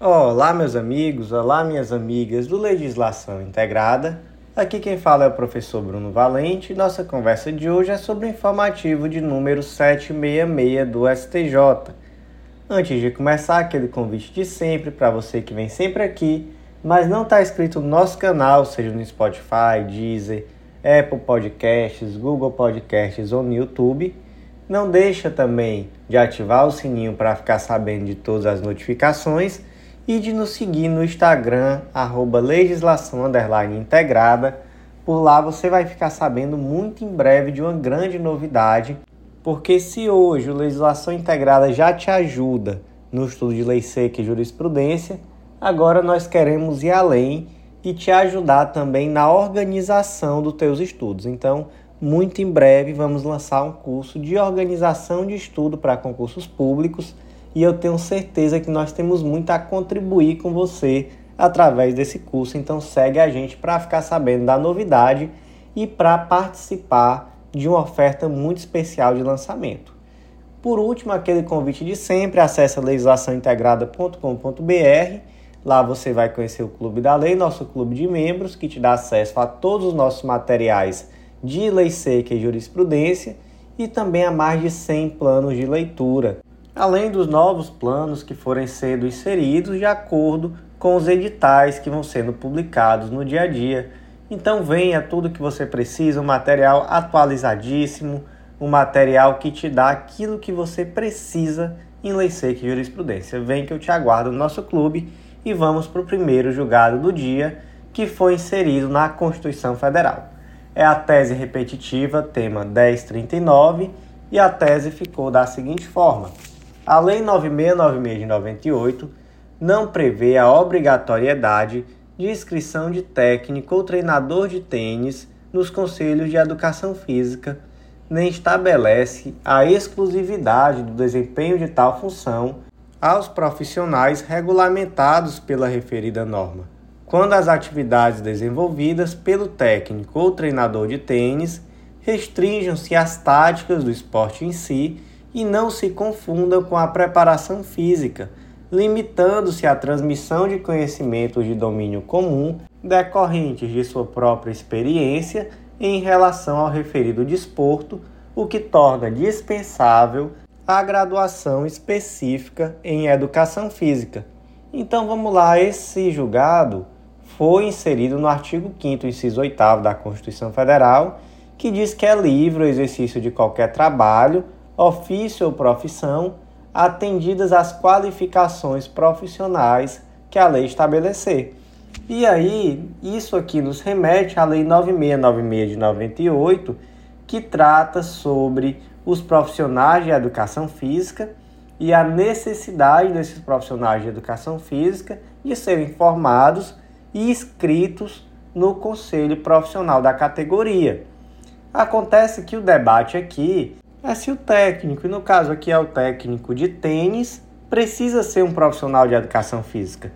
Olá, meus amigos, olá, minhas amigas do Legislação Integrada. Aqui quem fala é o professor Bruno Valente. Nossa conversa de hoje é sobre o informativo de número 766 do STJ. Antes de começar, aquele convite de sempre para você que vem sempre aqui, mas não está inscrito no nosso canal, seja no Spotify, Deezer, Apple Podcasts, Google Podcasts ou no YouTube. Não deixa também de ativar o sininho para ficar sabendo de todas as notificações e de nos seguir no Instagram, arroba legislação integrada. Por lá você vai ficar sabendo muito em breve de uma grande novidade, porque se hoje o Legislação Integrada já te ajuda no estudo de lei seca e jurisprudência, agora nós queremos ir além e te ajudar também na organização dos teus estudos. Então, muito em breve vamos lançar um curso de organização de estudo para concursos públicos e eu tenho certeza que nós temos muito a contribuir com você através desse curso. Então segue a gente para ficar sabendo da novidade e para participar de uma oferta muito especial de lançamento. Por último, aquele convite de sempre, acesse legislaçãointegrada.com.br. Lá você vai conhecer o Clube da Lei, nosso clube de membros, que te dá acesso a todos os nossos materiais de lei seca e jurisprudência e também a mais de 100 planos de leitura além dos novos planos que forem sendo inseridos de acordo com os editais que vão sendo publicados no dia a dia. Então venha tudo que você precisa, um material atualizadíssimo, um material que te dá aquilo que você precisa em lei seca e jurisprudência. Vem que eu te aguardo no nosso clube e vamos para o primeiro julgado do dia que foi inserido na Constituição Federal. É a tese repetitiva, tema 1039, e a tese ficou da seguinte forma: a Lei 9696 de 98 não prevê a obrigatoriedade de inscrição de técnico ou treinador de tênis nos conselhos de educação física, nem estabelece a exclusividade do desempenho de tal função aos profissionais regulamentados pela referida norma. Quando as atividades desenvolvidas pelo técnico ou treinador de tênis restringam-se às táticas do esporte em si e não se confunda com a preparação física, limitando-se à transmissão de conhecimentos de domínio comum decorrentes de sua própria experiência em relação ao referido desporto, o que torna dispensável a graduação específica em educação física. Então vamos lá, esse julgado foi inserido no artigo 5 inciso 8 da Constituição Federal, que diz que é livre o exercício de qualquer trabalho ofício ou profissão, atendidas as qualificações profissionais que a lei estabelecer. E aí, isso aqui nos remete à Lei 9696 de 98, que trata sobre os profissionais de educação física e a necessidade desses profissionais de educação física de serem formados e inscritos no conselho profissional da categoria. Acontece que o debate aqui é se o técnico, e no caso aqui é o técnico de tênis, precisa ser um profissional de educação física.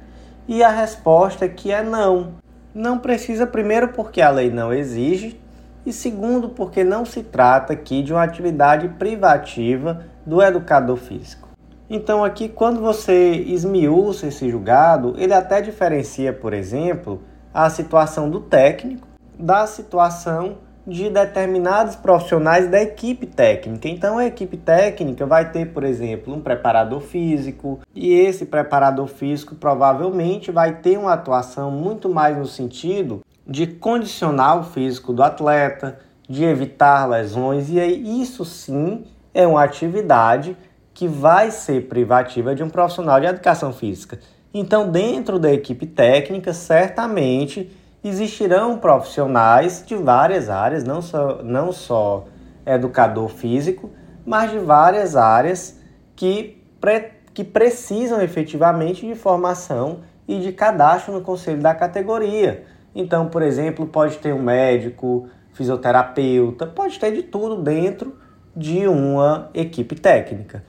E a resposta é que é não. Não precisa, primeiro, porque a lei não exige, e segundo, porque não se trata aqui de uma atividade privativa do educador físico. Então, aqui, quando você esmiuça esse julgado, ele até diferencia, por exemplo, a situação do técnico da situação de determinados profissionais da equipe técnica. Então, a equipe técnica vai ter, por exemplo, um preparador físico, e esse preparador físico provavelmente vai ter uma atuação muito mais no sentido de condicionar o físico do atleta, de evitar lesões, e aí isso sim é uma atividade que vai ser privativa de um profissional de educação física. Então, dentro da equipe técnica, certamente existirão profissionais de várias áreas, não só, não só educador físico, mas de várias áreas que, pre, que precisam efetivamente de formação e de cadastro no conselho da categoria. Então, por exemplo, pode ter um médico, fisioterapeuta, pode ter de tudo dentro de uma equipe técnica.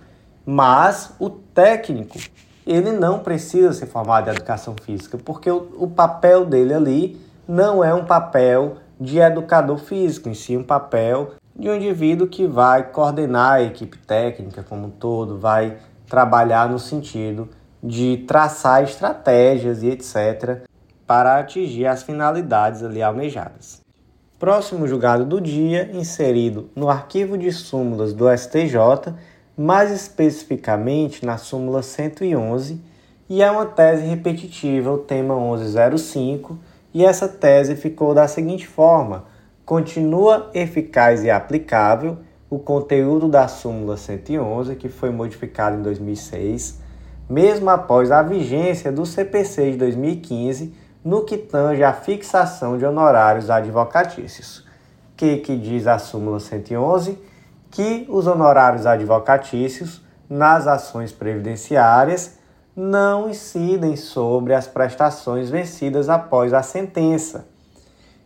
Mas o técnico ele não precisa ser formado em educação física, porque o, o papel dele ali não é um papel de educador físico, em si um papel de um indivíduo que vai coordenar a equipe técnica como um todo, vai trabalhar no sentido de traçar estratégias e etc. para atingir as finalidades ali almejadas. Próximo julgado do dia, inserido no arquivo de súmulas do STJ, mais especificamente na súmula 111, e é uma tese repetitiva, o tema 1105, e essa tese ficou da seguinte forma: continua eficaz e aplicável o conteúdo da súmula 111, que foi modificado em 2006, mesmo após a vigência do CPC de 2015, no que tange à fixação de honorários advocatícios. O que, que diz a súmula 111? Que os honorários advocatícios nas ações previdenciárias não incidem sobre as prestações vencidas após a sentença.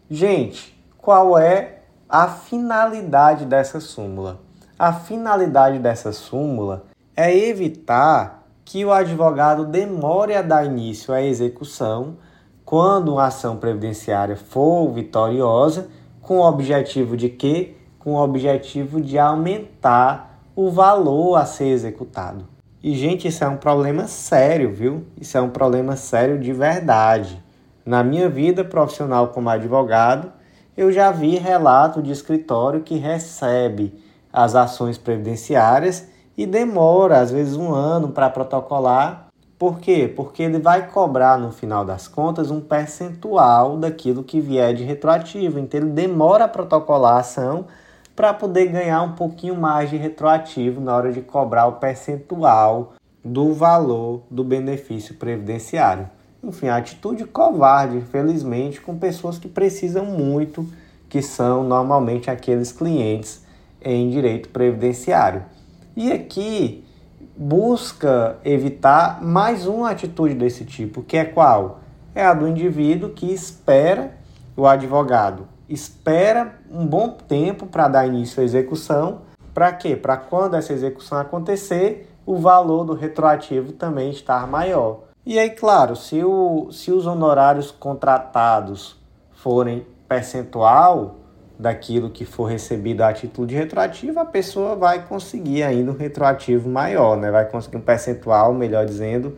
Gente, qual é a finalidade dessa súmula? A finalidade dessa súmula é evitar que o advogado demore a dar início à execução quando uma ação previdenciária for vitoriosa, com o objetivo de quê? Com o objetivo de aumentar o valor a ser executado. E, gente, isso é um problema sério, viu? Isso é um problema sério de verdade. Na minha vida profissional como advogado, eu já vi relato de escritório que recebe as ações previdenciárias e demora, às vezes, um ano para protocolar. Por quê? Porque ele vai cobrar, no final das contas, um percentual daquilo que vier de retroativo. Então, ele demora a protocolar a ação para poder ganhar um pouquinho mais de retroativo na hora de cobrar o percentual do valor do benefício previdenciário. Enfim, atitude covarde, infelizmente, com pessoas que precisam muito, que são normalmente aqueles clientes em direito previdenciário. E aqui busca evitar mais uma atitude desse tipo, que é qual? É a do indivíduo que espera o advogado espera um bom tempo para dar início à execução. Para quê? Para quando essa execução acontecer, o valor do retroativo também estar maior. E aí, claro, se, o, se os honorários contratados forem percentual daquilo que for recebido a título de retroativo, a pessoa vai conseguir ainda um retroativo maior, né? vai conseguir um percentual, melhor dizendo,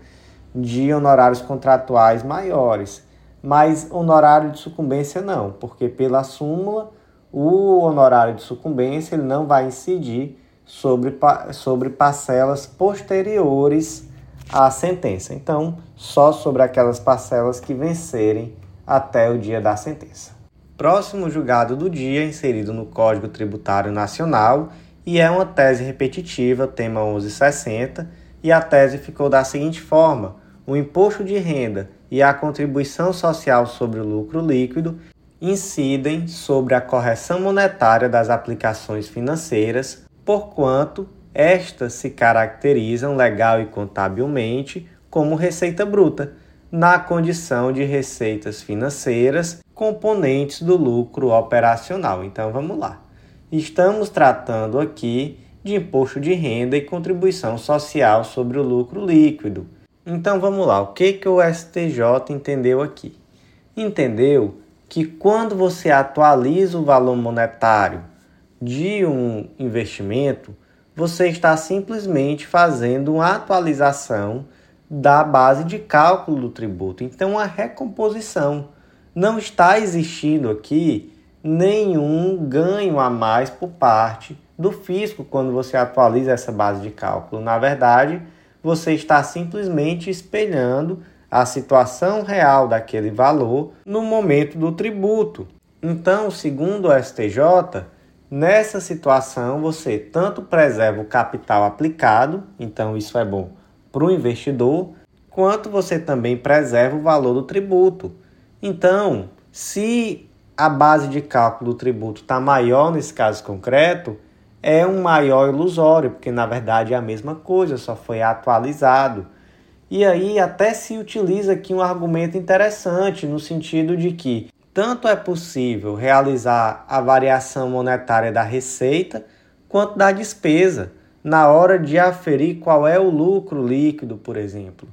de honorários contratuais maiores mas honorário de sucumbência não, porque pela súmula o honorário de sucumbência ele não vai incidir sobre, sobre parcelas posteriores à sentença. Então, só sobre aquelas parcelas que vencerem até o dia da sentença. Próximo julgado do dia, inserido no Código Tributário Nacional, e é uma tese repetitiva, tema 1160, e a tese ficou da seguinte forma: o imposto de renda e a contribuição social sobre o lucro líquido incidem sobre a correção monetária das aplicações financeiras, porquanto estas se caracterizam legal e contabilmente como receita bruta, na condição de receitas financeiras componentes do lucro operacional. Então vamos lá. Estamos tratando aqui de imposto de renda e contribuição social sobre o lucro líquido. Então vamos lá, o que, que o STJ entendeu aqui? Entendeu que quando você atualiza o valor monetário de um investimento, você está simplesmente fazendo uma atualização da base de cálculo do tributo. Então, a recomposição. Não está existindo aqui nenhum ganho a mais por parte do fisco quando você atualiza essa base de cálculo. Na verdade, você está simplesmente espelhando a situação real daquele valor no momento do tributo. Então, segundo o STJ, nessa situação você tanto preserva o capital aplicado, então isso é bom para o investidor, quanto você também preserva o valor do tributo. Então, se a base de cálculo do tributo está maior nesse caso concreto, é um maior ilusório, porque na verdade é a mesma coisa, só foi atualizado. E aí até se utiliza aqui um argumento interessante no sentido de que tanto é possível realizar a variação monetária da receita quanto da despesa na hora de aferir qual é o lucro líquido, por exemplo.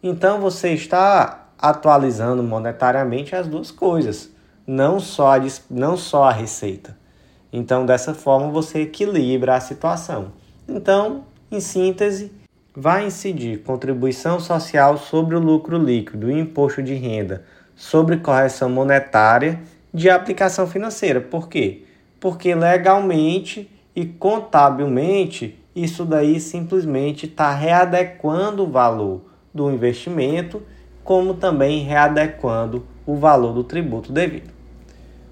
Então você está atualizando monetariamente as duas coisas, não só a, não só a receita. Então, dessa forma, você equilibra a situação. Então, em síntese, vai incidir contribuição social sobre o lucro líquido e imposto de renda sobre correção monetária de aplicação financeira. Por quê? Porque legalmente e contabilmente isso daí simplesmente está readequando o valor do investimento, como também readequando o valor do tributo devido.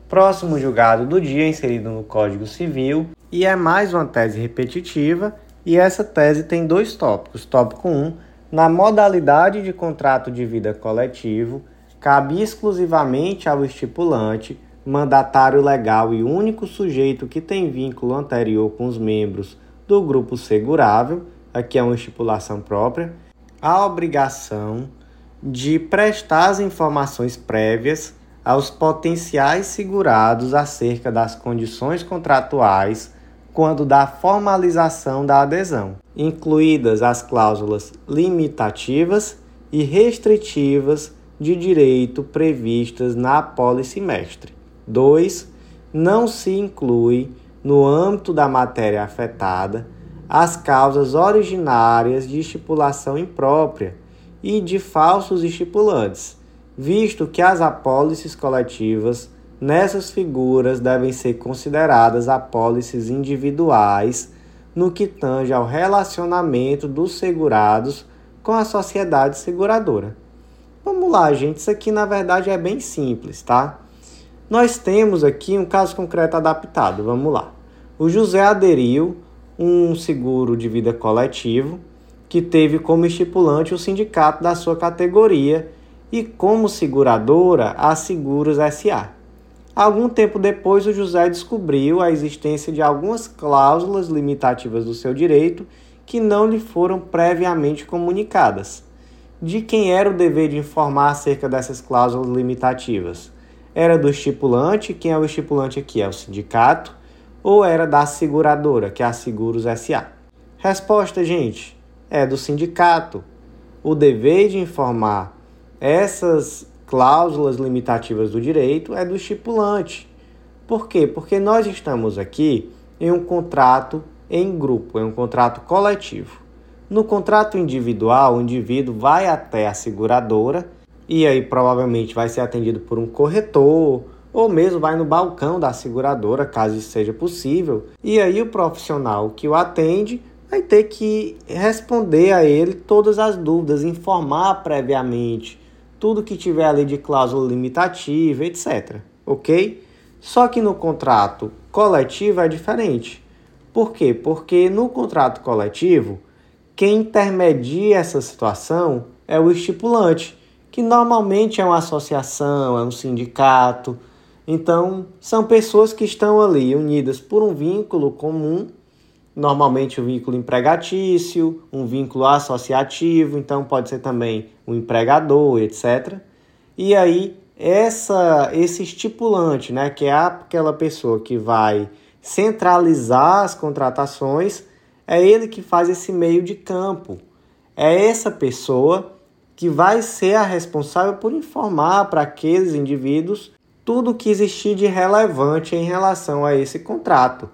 Próximo julgado do dia inserido no Código Civil e é mais uma tese repetitiva, e essa tese tem dois tópicos. Tópico 1, um, na modalidade de contrato de vida coletivo, cabe exclusivamente ao estipulante, mandatário legal e único sujeito que tem vínculo anterior com os membros do grupo segurável, aqui é uma estipulação própria, a obrigação de prestar as informações prévias aos potenciais segurados acerca das condições contratuais quando da formalização da adesão, incluídas as cláusulas limitativas e restritivas de direito previstas na apólice mestre. 2. Não se inclui, no âmbito da matéria afetada, as causas originárias de estipulação imprópria e de falsos estipulantes, visto que as apólices coletivas nessas figuras devem ser consideradas apólices individuais no que tange ao relacionamento dos segurados com a sociedade seguradora. Vamos lá, gente, isso aqui na verdade é bem simples, tá? Nós temos aqui um caso concreto adaptado, vamos lá. O José aderiu um seguro de vida coletivo que teve como estipulante o sindicato da sua categoria e como seguradora a Seguros SA. Algum tempo depois, o José descobriu a existência de algumas cláusulas limitativas do seu direito que não lhe foram previamente comunicadas. De quem era o dever de informar acerca dessas cláusulas limitativas? Era do estipulante, quem é o estipulante aqui? É o sindicato, ou era da seguradora, que é a Seguros SA? Resposta, gente, é do sindicato. O dever de informar essas cláusulas limitativas do direito é do estipulante. Por quê? Porque nós estamos aqui em um contrato em grupo, em um contrato coletivo. No contrato individual, o indivíduo vai até a seguradora e aí provavelmente vai ser atendido por um corretor ou mesmo vai no balcão da seguradora, caso isso seja possível. E aí o profissional que o atende vai ter que responder a ele todas as dúvidas, informar previamente tudo que tiver ali de cláusula limitativa, etc. Ok? Só que no contrato coletivo é diferente. Por quê? Porque no contrato coletivo, quem intermedia essa situação é o estipulante, que normalmente é uma associação, é um sindicato. Então, são pessoas que estão ali unidas por um vínculo comum normalmente um vínculo empregatício, um vínculo associativo, então pode ser também um empregador, etc. E aí essa esse estipulante, né, que é aquela pessoa que vai centralizar as contratações, é ele que faz esse meio de campo. É essa pessoa que vai ser a responsável por informar para aqueles indivíduos tudo o que existir de relevante em relação a esse contrato.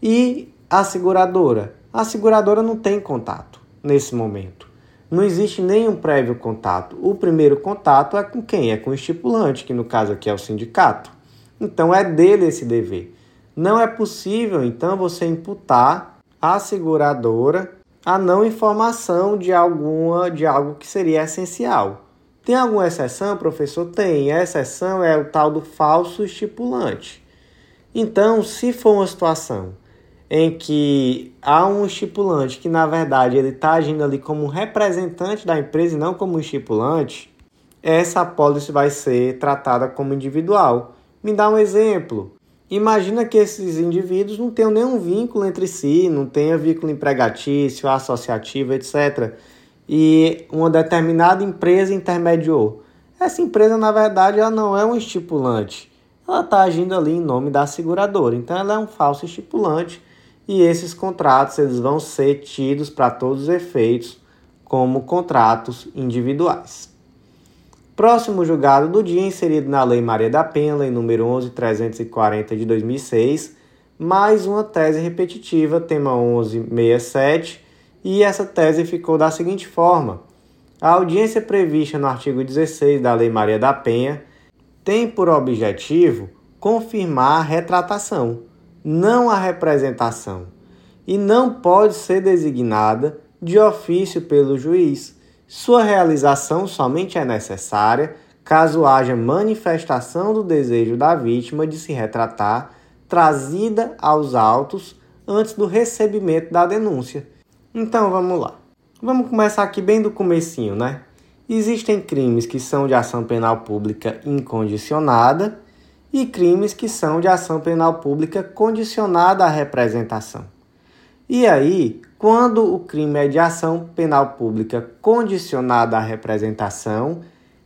E a seguradora. A seguradora não tem contato nesse momento. Não existe nenhum prévio contato. O primeiro contato é com quem? É com o estipulante, que no caso aqui é o sindicato. Então é dele esse dever. Não é possível, então, você imputar à seguradora a não informação de alguma de algo que seria essencial. Tem alguma exceção, professor? Tem. A exceção é o tal do falso estipulante. Então, se for uma situação em que há um estipulante que, na verdade, ele está agindo ali como representante da empresa e não como estipulante, essa apólice vai ser tratada como individual. Me dá um exemplo. Imagina que esses indivíduos não tenham nenhum vínculo entre si, não tenha vínculo empregatício, associativo, etc. E uma determinada empresa intermediou. Essa empresa, na verdade, ela não é um estipulante. Ela está agindo ali em nome da seguradora. Então, ela é um falso estipulante e esses contratos eles vão ser tidos para todos os efeitos como contratos individuais. Próximo julgado do dia inserido na Lei Maria da Penha, lei número 11340 de 2006, mais uma tese repetitiva, tema 1167, E essa tese ficou da seguinte forma: a audiência prevista no artigo 16 da Lei Maria da Penha tem por objetivo confirmar a retratação, não a representação, e não pode ser designada de ofício pelo juiz. Sua realização somente é necessária caso haja manifestação do desejo da vítima de se retratar trazida aos autos antes do recebimento da denúncia. Então vamos lá. Vamos começar aqui bem do comecinho, né? Existem crimes que são de ação penal pública incondicionada e crimes que são de ação penal pública condicionada à representação. E aí, quando o crime é de ação penal pública condicionada à representação,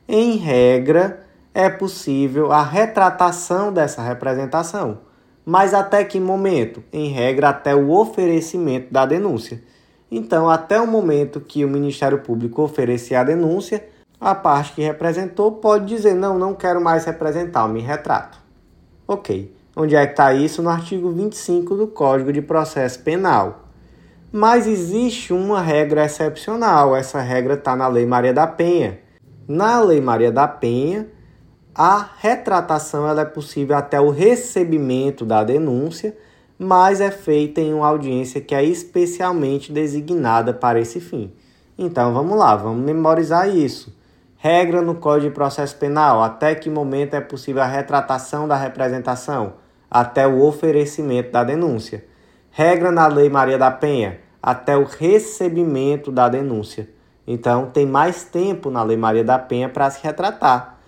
em regra, é possível a retratação dessa representação. Mas até que momento? Em regra, até o oferecimento da denúncia. Então, até o momento que o Ministério Público oferecer a denúncia, a parte que representou pode dizer: não, não quero mais representar, me retrato. Ok. Onde é que está isso? No artigo 25 do Código de Processo Penal. Mas existe uma regra excepcional. Essa regra está na Lei Maria da Penha. Na Lei Maria da Penha, a retratação ela é possível até o recebimento da denúncia mas é feita em uma audiência que é especialmente designada para esse fim. Então vamos lá, vamos memorizar isso. Regra no Código de Processo Penal: até que momento é possível a retratação da representação? Até o oferecimento da denúncia. Regra na Lei Maria da Penha: até o recebimento da denúncia. Então tem mais tempo na Lei Maria da Penha para se retratar.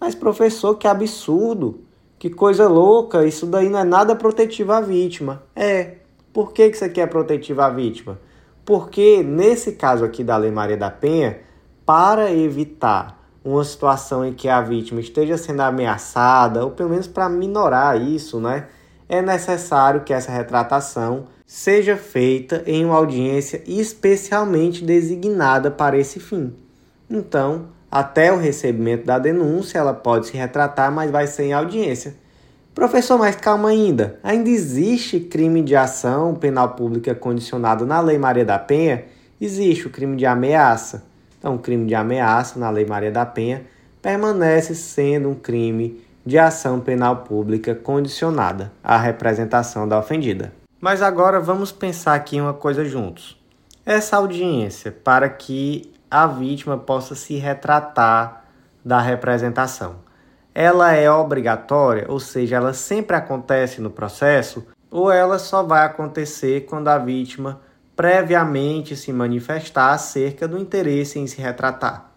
Mas professor, que absurdo! Que coisa louca, isso daí não é nada protetivo à vítima. É. Por que, isso aqui é protetivo à vítima? Porque nesse caso aqui da Lei Maria da Penha, para evitar uma situação em que a vítima esteja sendo ameaçada, ou pelo menos para minorar isso, né? É necessário que essa retratação seja feita em uma audiência especialmente designada para esse fim. Então, até o recebimento da denúncia, ela pode se retratar, mas vai ser em audiência. Professor, mas calma ainda. Ainda existe crime de ação penal pública condicionado na Lei Maria da Penha? Existe o crime de ameaça. Então, o crime de ameaça na Lei Maria da Penha permanece sendo um crime de ação penal pública condicionada à representação da ofendida. Mas agora vamos pensar aqui uma coisa juntos. Essa audiência, para que a vítima possa se retratar da representação. Ela é obrigatória, ou seja, ela sempre acontece no processo, ou ela só vai acontecer quando a vítima previamente se manifestar acerca do interesse em se retratar.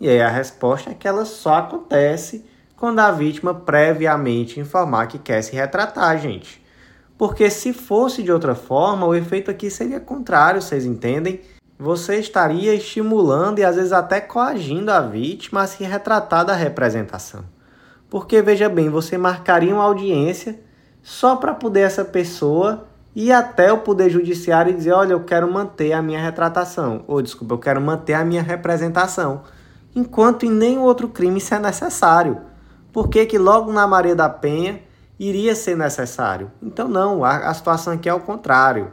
E aí a resposta é que ela só acontece quando a vítima previamente informar que quer se retratar, gente. Porque se fosse de outra forma, o efeito aqui seria contrário, vocês entendem? você estaria estimulando e às vezes até coagindo a vítima a se retratar da representação. Porque veja bem, você marcaria uma audiência só para poder essa pessoa ir até o poder judiciário e dizer, olha, eu quero manter a minha retratação, ou desculpa, eu quero manter a minha representação, enquanto em nenhum outro crime isso é necessário. Por que, que logo na Maria da Penha iria ser necessário? Então não, a, a situação aqui é o contrário.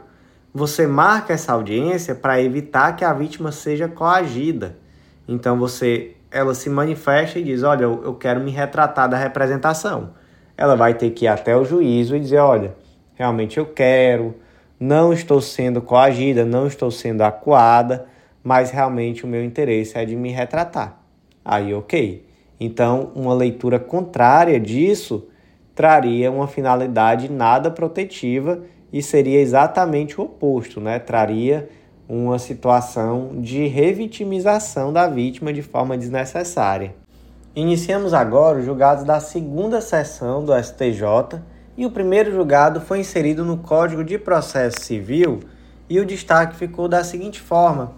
Você marca essa audiência para evitar que a vítima seja coagida. Então você, ela se manifesta e diz: "Olha, eu, eu quero me retratar da representação". Ela vai ter que ir até o juízo e dizer: "Olha, realmente eu quero, não estou sendo coagida, não estou sendo acuada, mas realmente o meu interesse é de me retratar". Aí, OK. Então, uma leitura contrária disso traria uma finalidade nada protetiva e seria exatamente o oposto, né? Traria uma situação de revitimização da vítima de forma desnecessária. Iniciamos agora os julgados da segunda sessão do STJ e o primeiro julgado foi inserido no Código de Processo Civil e o destaque ficou da seguinte forma: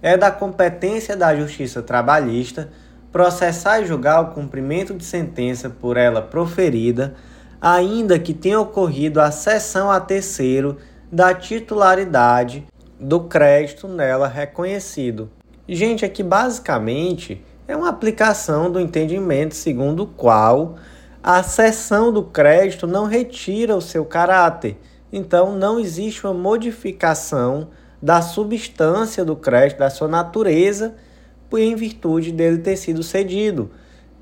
é da competência da Justiça Trabalhista processar e julgar o cumprimento de sentença por ela proferida ainda que tenha ocorrido a cessão a terceiro da titularidade do crédito nela reconhecido. Gente, aqui basicamente é uma aplicação do entendimento segundo o qual a cessão do crédito não retira o seu caráter. Então, não existe uma modificação da substância do crédito, da sua natureza, em virtude dele ter sido cedido.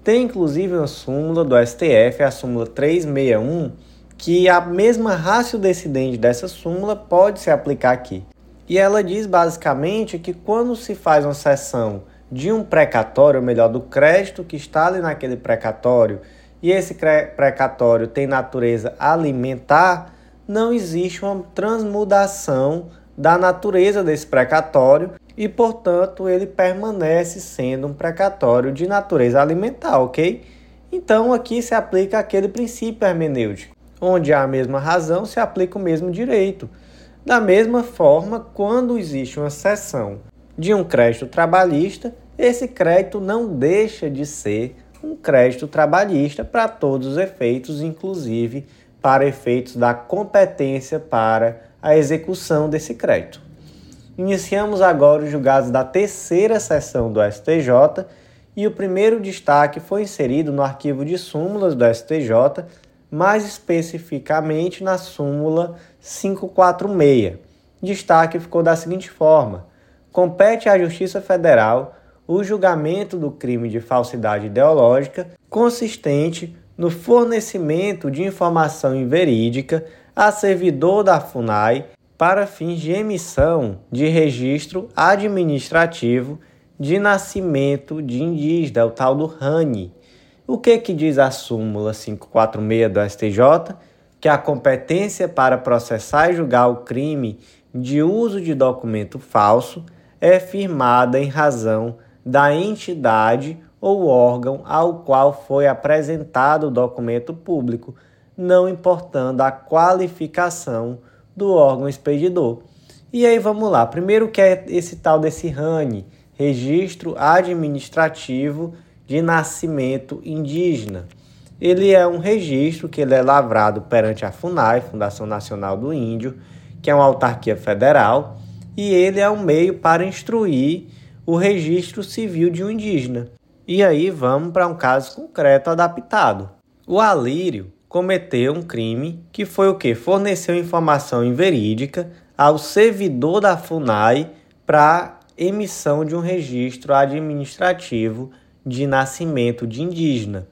Tem inclusive uma súmula do STF, a súmula 361, que a mesma rácio decidente dessa súmula pode se aplicar aqui. E ela diz basicamente que quando se faz uma cessão de um precatório, ou melhor, do crédito que está ali naquele precatório, e esse precatório tem natureza alimentar, não existe uma transmudação da natureza desse precatório e, portanto, ele permanece sendo um precatório de natureza alimentar, ok? Então, aqui se aplica aquele princípio hermenêutico, onde há a mesma razão, se aplica o mesmo direito. Da mesma forma, quando existe uma cessão de um crédito trabalhista, esse crédito não deixa de ser um crédito trabalhista para todos os efeitos, inclusive para efeitos da competência para a execução desse crédito. Iniciamos agora os julgados da terceira sessão do STJ e o primeiro destaque foi inserido no arquivo de súmulas do STJ, mais especificamente na súmula 546. Destaque ficou da seguinte forma: compete à Justiça Federal o julgamento do crime de falsidade ideológica consistente no fornecimento de informação inverídica a servidor da FUNAI para fins de emissão de registro administrativo de nascimento de indígena, o tal do RANI. O que que diz a súmula 546 do STJ? que a competência para processar e julgar o crime de uso de documento falso é firmada em razão da entidade ou órgão ao qual foi apresentado o documento público, não importando a qualificação do órgão expedidor. E aí vamos lá. Primeiro que é esse tal desse RANI, Registro Administrativo de Nascimento Indígena ele é um registro que ele é lavrado perante a FUNAI, Fundação Nacional do Índio, que é uma autarquia federal, e ele é um meio para instruir o registro civil de um indígena. E aí vamos para um caso concreto adaptado. O Alírio cometeu um crime que foi o que? Forneceu informação inverídica ao servidor da FUNAI para emissão de um registro administrativo de nascimento de indígena.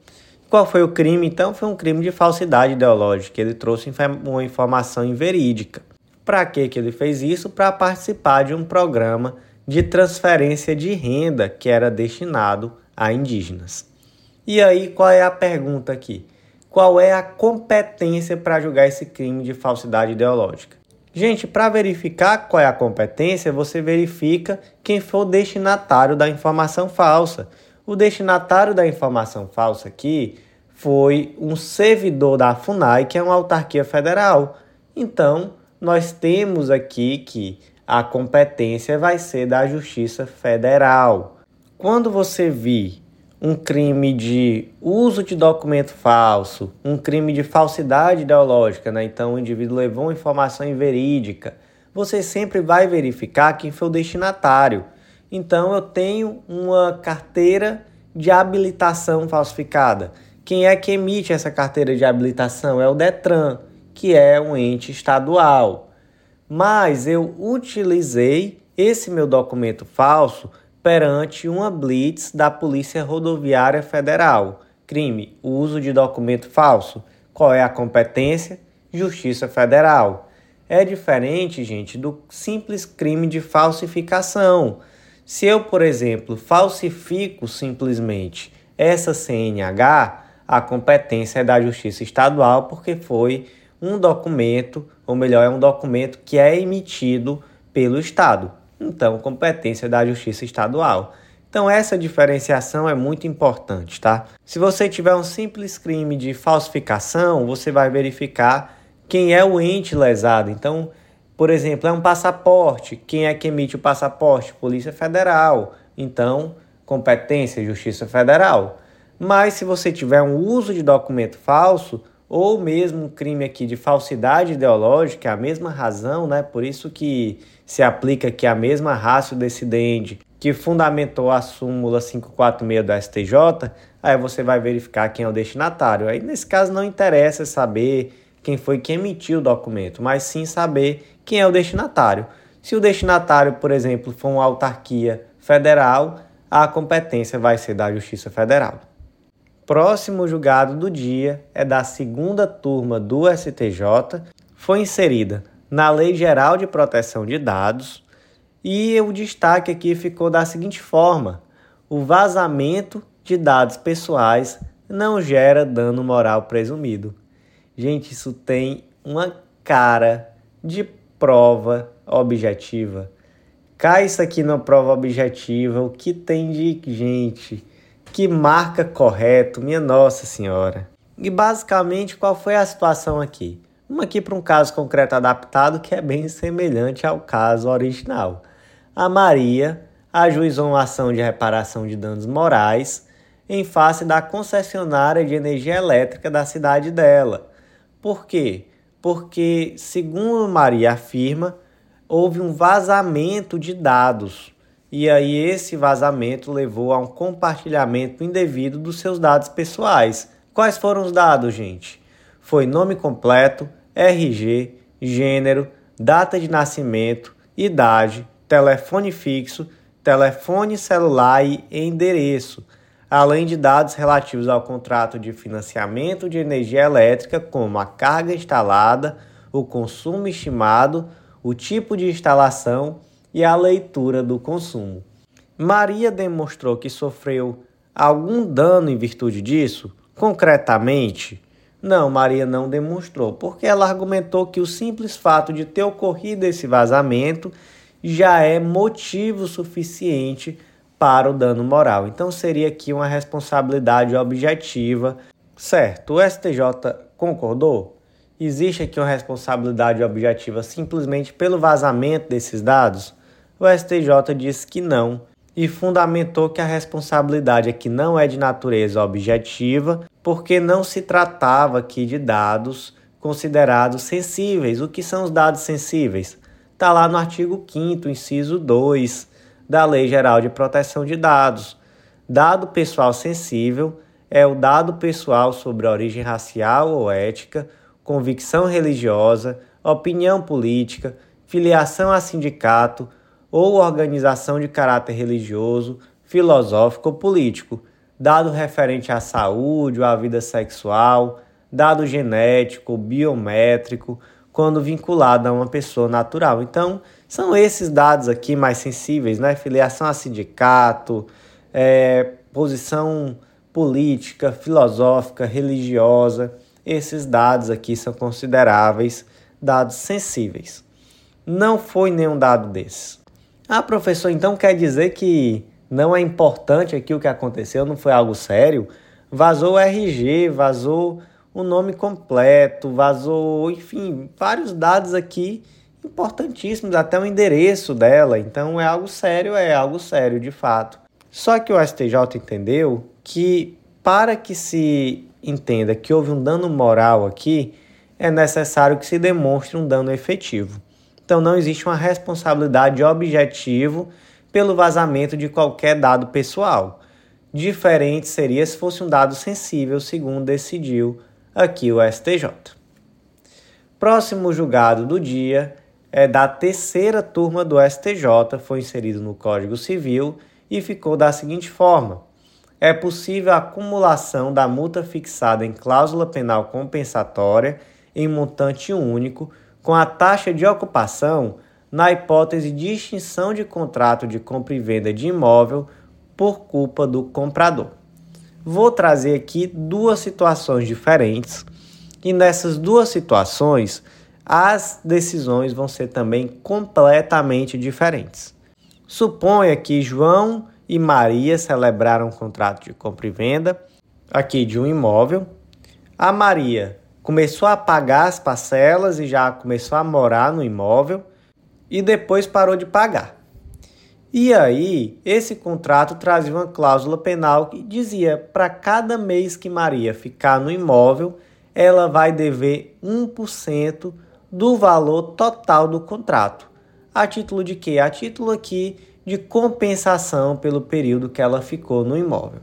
Qual foi o crime? Então, foi um crime de falsidade ideológica. Ele trouxe uma informação inverídica. Para que, que ele fez isso? Para participar de um programa de transferência de renda que era destinado a indígenas. E aí, qual é a pergunta aqui? Qual é a competência para julgar esse crime de falsidade ideológica? Gente, para verificar qual é a competência, você verifica quem foi o destinatário da informação falsa. O destinatário da informação falsa aqui foi um servidor da FUNAI, que é uma autarquia federal. Então, nós temos aqui que a competência vai ser da Justiça Federal. Quando você vir um crime de uso de documento falso, um crime de falsidade ideológica, né? então o indivíduo levou informação inverídica, você sempre vai verificar quem foi o destinatário. Então eu tenho uma carteira de habilitação falsificada. Quem é que emite essa carteira de habilitação? É o Detran, que é um ente estadual. Mas eu utilizei esse meu documento falso perante uma blitz da Polícia Rodoviária Federal. Crime: uso de documento falso. Qual é a competência? Justiça Federal. É diferente, gente, do simples crime de falsificação. Se eu, por exemplo, falsifico simplesmente essa CNH, a competência é da Justiça Estadual, porque foi um documento, ou melhor, é um documento que é emitido pelo Estado. Então, competência da Justiça Estadual. Então, essa diferenciação é muito importante, tá? Se você tiver um simples crime de falsificação, você vai verificar quem é o ente lesado. Então, por exemplo, é um passaporte. Quem é que emite o passaporte? Polícia Federal. Então, competência, Justiça Federal. Mas se você tiver um uso de documento falso, ou mesmo um crime aqui de falsidade ideológica, é a mesma razão, né? Por isso que se aplica aqui a mesma rácio decidente que fundamentou a súmula 546 do STJ, aí você vai verificar quem é o destinatário. Aí nesse caso não interessa saber quem foi que emitiu o documento, mas sim saber quem é o destinatário. Se o destinatário, por exemplo, for uma autarquia federal, a competência vai ser da Justiça Federal. Próximo julgado do dia é da segunda turma do STJ, foi inserida na Lei Geral de Proteção de Dados, e o destaque aqui ficou da seguinte forma: o vazamento de dados pessoais não gera dano moral presumido. Gente, isso tem uma cara de prova objetiva. Cai isso aqui na prova objetiva, o que tem de gente que marca correto, minha Nossa Senhora. E basicamente, qual foi a situação aqui? Uma aqui para um caso concreto adaptado que é bem semelhante ao caso original. A Maria ajuizou uma ação de reparação de danos morais em face da concessionária de energia elétrica da cidade dela. Por quê? Porque, segundo Maria afirma, houve um vazamento de dados e aí esse vazamento levou a um compartilhamento indevido dos seus dados pessoais. Quais foram os dados, gente? Foi nome completo, RG, gênero, data de nascimento, idade, telefone fixo, telefone celular e endereço, além de dados relativos ao contrato de financiamento de energia elétrica, como a carga instalada, o consumo estimado, o tipo de instalação e a leitura do consumo. Maria demonstrou que sofreu algum dano em virtude disso? Concretamente, não, Maria não demonstrou, porque ela argumentou que o simples fato de ter ocorrido esse vazamento já é motivo suficiente para o dano moral. Então seria aqui uma responsabilidade objetiva. Certo, o STJ concordou? Existe aqui uma responsabilidade objetiva simplesmente pelo vazamento desses dados? O STJ disse que não e fundamentou que a responsabilidade aqui não é de natureza objetiva, porque não se tratava aqui de dados considerados sensíveis. O que são os dados sensíveis? Está lá no artigo 5, inciso 2 da Lei Geral de Proteção de Dados. Dado pessoal sensível é o dado pessoal sobre origem racial ou ética, convicção religiosa, opinião política, filiação a sindicato ou organização de caráter religioso, filosófico ou político, dado referente à saúde ou à vida sexual, dado genético, biométrico, quando vinculado a uma pessoa natural. Então, são esses dados aqui mais sensíveis, né? Filiação a sindicato, é, posição política, filosófica, religiosa. Esses dados aqui são consideráveis dados sensíveis. Não foi nenhum dado desses. Ah, professor, então quer dizer que não é importante aqui o que aconteceu, não foi algo sério? Vazou o RG, vazou o nome completo, vazou, enfim, vários dados aqui importantíssimos, até o endereço dela. Então é algo sério, é algo sério de fato. Só que o STJ entendeu que para que se entenda que houve um dano moral aqui, é necessário que se demonstre um dano efetivo. Então não existe uma responsabilidade objetiva pelo vazamento de qualquer dado pessoal. Diferente seria se fosse um dado sensível, segundo decidiu aqui o STJ. Próximo julgado do dia é da terceira turma do STJ, foi inserido no Código Civil e ficou da seguinte forma: é possível a acumulação da multa fixada em cláusula penal compensatória em montante único com a taxa de ocupação na hipótese de extinção de contrato de compra e venda de imóvel por culpa do comprador. Vou trazer aqui duas situações diferentes e nessas duas situações as decisões vão ser também completamente diferentes. Suponha que João e Maria celebraram um contrato de compra e venda aqui de um imóvel. A Maria começou a pagar as parcelas e já começou a morar no imóvel e depois parou de pagar. E aí, esse contrato trazia uma cláusula penal que dizia para cada mês que Maria ficar no imóvel, ela vai dever 1% do valor total do contrato. A título de quê? A título aqui de compensação pelo período que ela ficou no imóvel.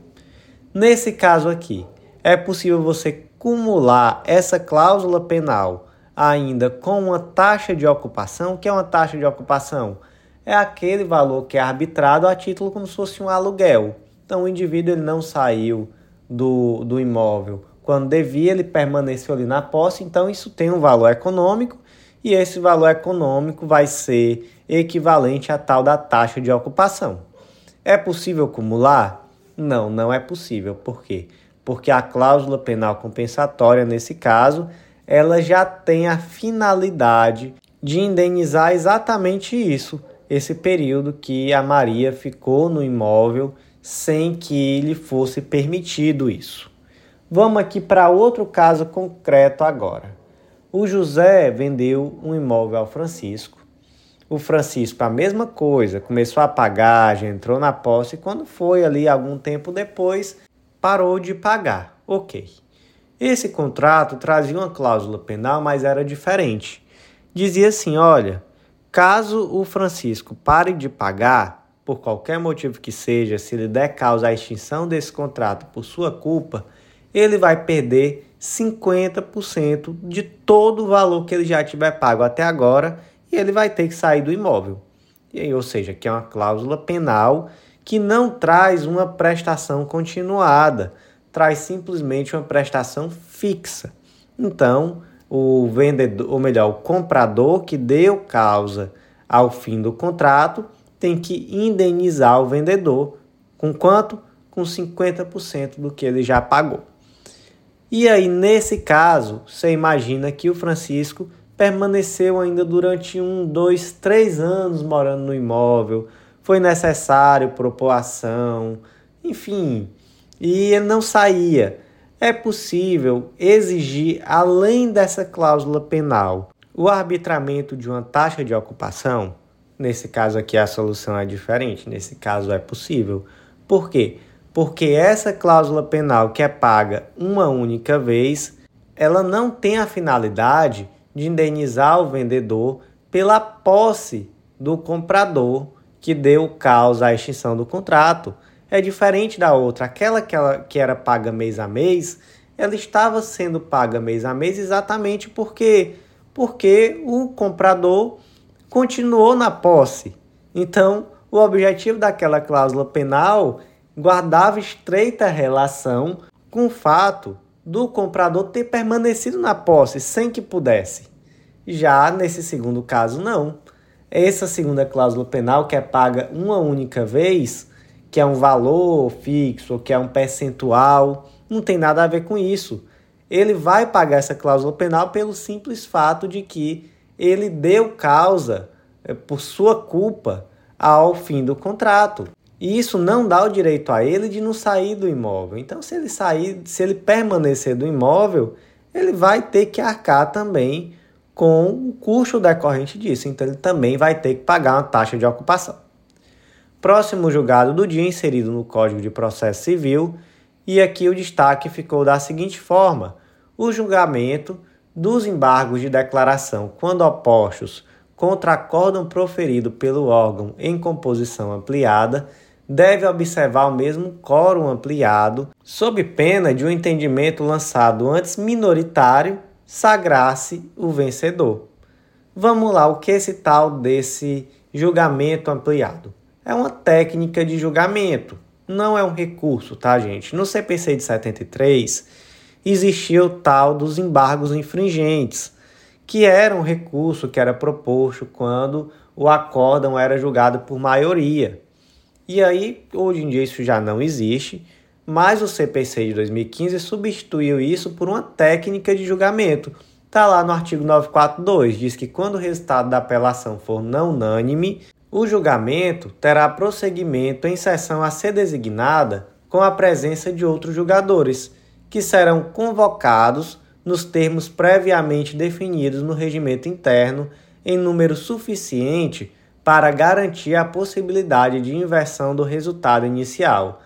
Nesse caso aqui, é possível você cumular essa cláusula penal ainda com uma taxa de ocupação. Que é uma taxa de ocupação? É aquele valor que é arbitrado a título como se fosse um aluguel. Então o indivíduo ele não saiu do, do imóvel quando devia, ele permaneceu ali na posse, então isso tem um valor econômico e esse valor econômico vai ser equivalente a tal da taxa de ocupação. É possível acumular? Não, não é possível. Por quê? Porque a cláusula penal compensatória, nesse caso, ela já tem a finalidade de indenizar exatamente isso, esse período que a Maria ficou no imóvel sem que lhe fosse permitido isso. Vamos aqui para outro caso concreto agora. O José vendeu um imóvel ao Francisco. O Francisco, a mesma coisa, começou a pagar, já entrou na posse. Quando foi ali algum tempo depois, parou de pagar. Ok. Esse contrato trazia uma cláusula penal, mas era diferente. Dizia assim: olha, caso o Francisco pare de pagar, por qualquer motivo que seja, se ele der causa à extinção desse contrato por sua culpa, ele vai perder 50% de todo o valor que ele já tiver pago até agora e ele vai ter que sair do imóvel. E aí, ou seja, que é uma cláusula penal que não traz uma prestação continuada traz simplesmente uma prestação fixa. Então, o vendedor, ou melhor, o comprador que deu causa ao fim do contrato tem que indenizar o vendedor com quanto? Com 50% do que ele já pagou. E aí, nesse caso, você imagina que o Francisco permaneceu ainda durante um, dois, três anos morando no imóvel, foi necessário propor ação, enfim, e não saía. É possível exigir, além dessa cláusula penal, o arbitramento de uma taxa de ocupação? Nesse caso aqui a solução é diferente, nesse caso é possível. Por quê? Porque essa cláusula penal que é paga uma única vez, ela não tem a finalidade de indenizar o vendedor pela posse do comprador que deu causa à extinção do contrato é diferente da outra. Aquela que, ela, que era paga mês a mês, ela estava sendo paga mês a mês exatamente porque, porque o comprador continuou na posse. Então, o objetivo daquela cláusula penal guardava estreita relação com o fato do comprador ter permanecido na posse sem que pudesse. Já nesse segundo caso, não. Essa segunda cláusula penal, que é paga uma única vez, que é um valor fixo, que é um percentual, não tem nada a ver com isso. Ele vai pagar essa cláusula penal pelo simples fato de que ele deu causa é, por sua culpa ao fim do contrato. E isso não dá o direito a ele de não sair do imóvel. Então, se ele sair, se ele permanecer do imóvel, ele vai ter que arcar também com o custo decorrente disso. Então, ele também vai ter que pagar uma taxa de ocupação. Próximo julgado do dia inserido no Código de Processo Civil, e aqui o destaque ficou da seguinte forma: o julgamento dos embargos de declaração, quando opostos contra acórdão proferido pelo órgão em composição ampliada, deve observar o mesmo quórum ampliado, sob pena de um entendimento lançado antes minoritário sagrasse o vencedor. Vamos lá, o que é esse tal desse julgamento ampliado? é uma técnica de julgamento, não é um recurso, tá, gente? No CPC de 73 existia o tal dos embargos infringentes, que era um recurso que era proposto quando o acórdão era julgado por maioria. E aí, hoje em dia isso já não existe, mas o CPC de 2015 substituiu isso por uma técnica de julgamento. Está lá no artigo 942, diz que quando o resultado da apelação for não unânime, o julgamento terá prosseguimento em sessão a ser designada com a presença de outros julgadores, que serão convocados nos termos previamente definidos no regimento interno em número suficiente para garantir a possibilidade de inversão do resultado inicial,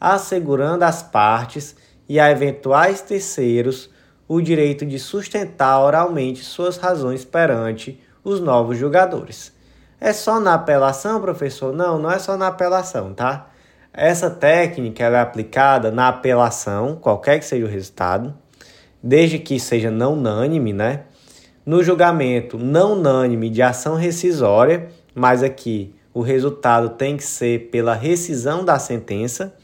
assegurando às partes e a eventuais terceiros o direito de sustentar oralmente suas razões perante os novos julgadores. É só na apelação, professor? Não, não é só na apelação, tá? Essa técnica é aplicada na apelação, qualquer que seja o resultado, desde que seja não unânime, né? no julgamento não unânime de ação rescisória, mas aqui o resultado tem que ser pela rescisão da sentença,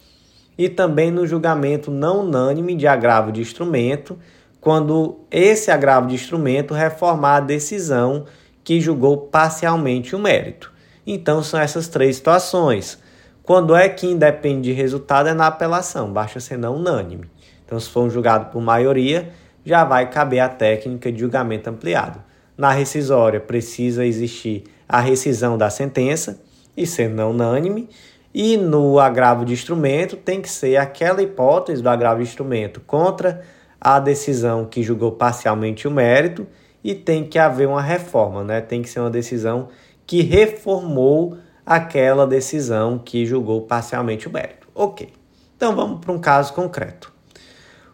e também no julgamento não unânime de agravo de instrumento, quando esse agravo de instrumento reformar a decisão que julgou parcialmente o mérito. Então são essas três situações. Quando é que independe de resultado é na apelação, basta ser não unânime. Então, se for um julgado por maioria, já vai caber a técnica de julgamento ampliado. Na rescisória, precisa existir a rescisão da sentença e ser não unânime. E no agravo de instrumento, tem que ser aquela hipótese do agravo de instrumento contra a decisão que julgou parcialmente o mérito e tem que haver uma reforma, né? Tem que ser uma decisão que reformou aquela decisão que julgou parcialmente o mérito. Ok. Então vamos para um caso concreto.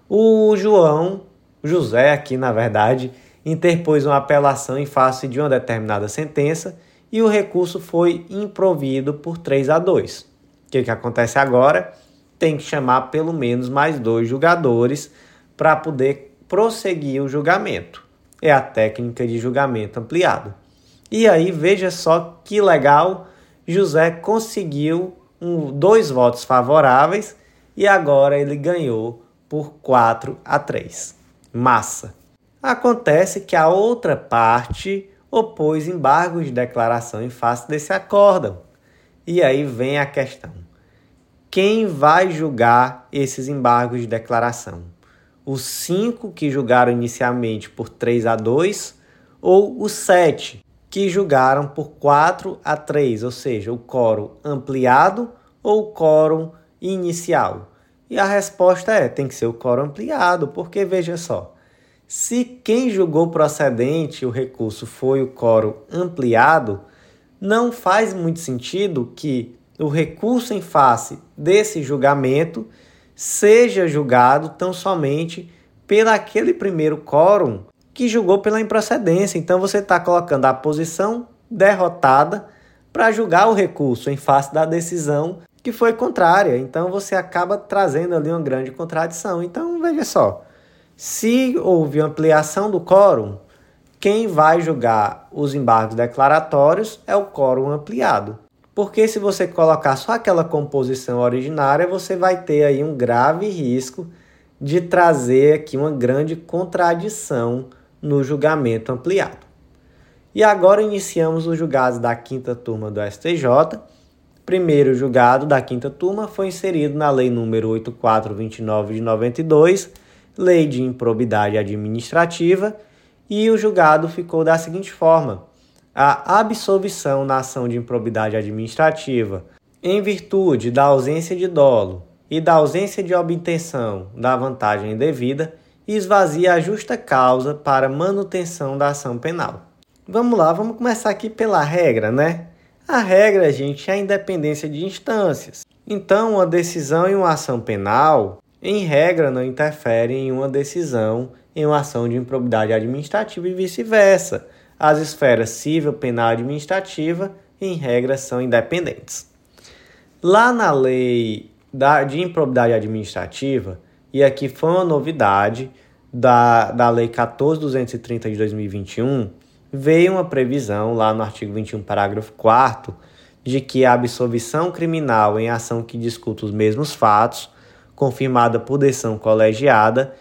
O João, José aqui na verdade, interpôs uma apelação em face de uma determinada sentença e o recurso foi improvido por 3 a 2. O que, que acontece agora? Tem que chamar pelo menos mais dois julgadores para poder prosseguir o julgamento. É a técnica de julgamento ampliado. E aí veja só que legal José conseguiu um, dois votos favoráveis e agora ele ganhou por 4 a 3. Massa. Acontece que a outra parte opôs embargos de declaração em face desse acórdão. E aí vem a questão: quem vai julgar esses embargos de declaração? Os cinco que julgaram inicialmente por 3 a 2 ou os sete que julgaram por 4 a 3, ou seja, o quórum ampliado ou o quórum inicial? E a resposta é: tem que ser o quórum ampliado, porque veja só, se quem julgou procedente o recurso foi o quórum ampliado, não faz muito sentido que o recurso em face desse julgamento seja julgado tão somente pelaquele primeiro quórum que julgou pela improcedência. Então você está colocando a posição derrotada para julgar o recurso em face da decisão que foi contrária. Então você acaba trazendo ali uma grande contradição. Então veja só, se houve ampliação do quórum, quem vai julgar os embargos declaratórios é o quórum ampliado. Porque se você colocar só aquela composição originária, você vai ter aí um grave risco de trazer aqui uma grande contradição no julgamento ampliado. E agora iniciamos os julgados da quinta turma do STJ. Primeiro julgado da quinta turma foi inserido na Lei nº 8429 de 92, Lei de Improbidade Administrativa, e o julgado ficou da seguinte forma: a absolvição na ação de improbidade administrativa em virtude da ausência de dolo e da ausência de obtenção da vantagem indevida e esvazia a justa causa para manutenção da ação penal. Vamos lá, vamos começar aqui pela regra, né? A regra, gente, é a independência de instâncias. Então, uma decisão em uma ação penal, em regra, não interfere em uma decisão em uma ação de improbidade administrativa e vice-versa. As esferas civil, penal e administrativa, em regra, são independentes. Lá na lei de improbidade administrativa, e aqui foi uma novidade da, da Lei 14.230 de 2021, veio uma previsão lá no artigo 21, parágrafo 4 de que a absolvição criminal em ação que discuta os mesmos fatos, confirmada por decisão colegiada,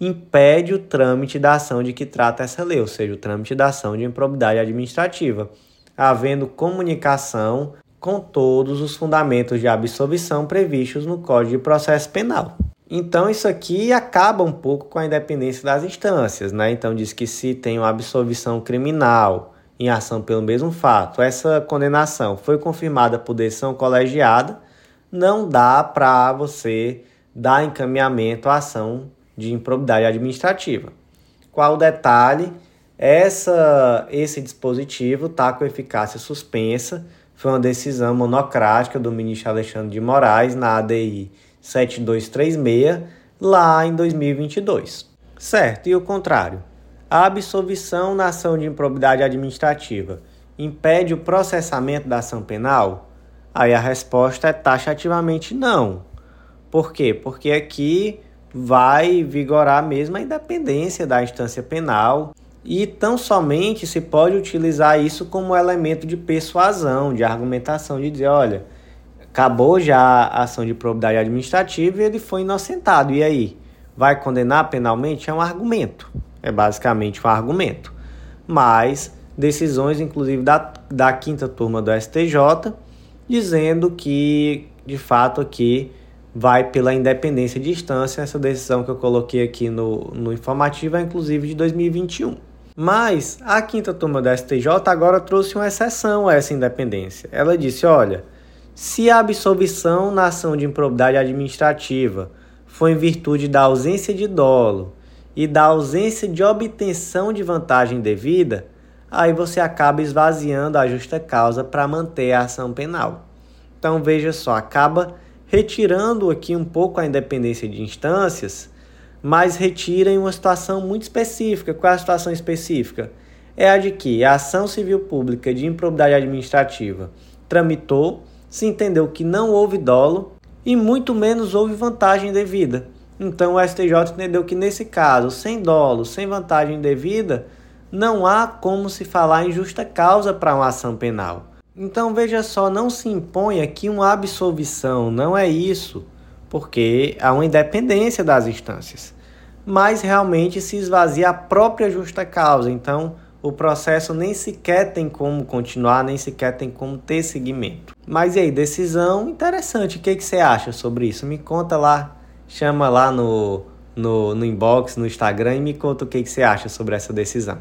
impede o trâmite da ação de que trata essa lei, ou seja, o trâmite da ação de improbidade administrativa, havendo comunicação com todos os fundamentos de absolvição previstos no Código de Processo Penal. Então isso aqui acaba um pouco com a independência das instâncias, né? Então diz que se tem uma absolvição criminal em ação pelo mesmo fato, essa condenação foi confirmada por decisão colegiada, não dá para você dar encaminhamento à ação de improbidade administrativa. Qual o detalhe? Essa, esse dispositivo está com eficácia suspensa. Foi uma decisão monocrática do ministro Alexandre de Moraes na ADI 7236 lá em 2022. Certo, e o contrário? A absolvição na ação de improbidade administrativa impede o processamento da ação penal? Aí a resposta é taxativamente não. Por quê? Porque aqui vai vigorar mesmo a independência da instância penal e tão somente se pode utilizar isso como elemento de persuasão, de argumentação, de dizer, olha, acabou já a ação de probidade administrativa e ele foi inocentado. E aí? Vai condenar penalmente? É um argumento. É basicamente um argumento. Mas decisões, inclusive da, da quinta turma do STJ, dizendo que, de fato, aqui vai pela independência de instância. Essa decisão que eu coloquei aqui no, no informativo é, inclusive, de 2021. Mas a quinta turma da STJ agora trouxe uma exceção a essa independência. Ela disse: olha, se a absolvição na ação de improbidade administrativa for em virtude da ausência de dolo e da ausência de obtenção de vantagem devida, aí você acaba esvaziando a justa causa para manter a ação penal. Então veja só, acaba retirando aqui um pouco a independência de instâncias mas retira em uma situação muito específica. Qual é a situação específica? É a de que a ação civil pública de improbidade administrativa tramitou, se entendeu que não houve dolo e muito menos houve vantagem devida. Então o STJ entendeu que nesse caso, sem dolo, sem vantagem devida, não há como se falar em justa causa para uma ação penal. Então veja só, não se impõe aqui uma absolvição, não é isso porque há uma independência das instâncias. Mas realmente se esvazia a própria justa causa, então o processo nem sequer tem como continuar, nem sequer tem como ter seguimento. Mas e aí, decisão interessante, o que, que você acha sobre isso? Me conta lá, chama lá no, no, no inbox, no Instagram e me conta o que, que você acha sobre essa decisão.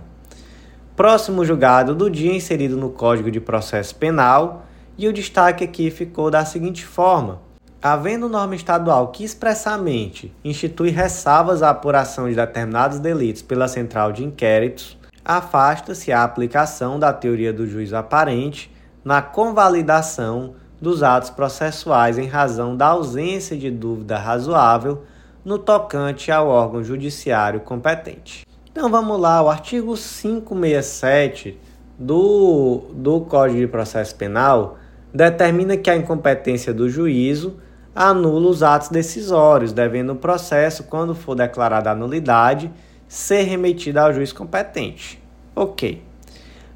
Próximo julgado do dia inserido no Código de Processo Penal e o destaque aqui ficou da seguinte forma: Havendo norma estadual que expressamente institui ressalvas à apuração de determinados delitos pela central de inquéritos, afasta-se a aplicação da teoria do juízo aparente na convalidação dos atos processuais em razão da ausência de dúvida razoável no tocante ao órgão judiciário competente. Então vamos lá, o artigo 567 do, do Código de Processo Penal determina que a incompetência do juízo anula os atos decisórios, devendo o processo, quando for declarada a nulidade, ser remetido ao juiz competente. Ok.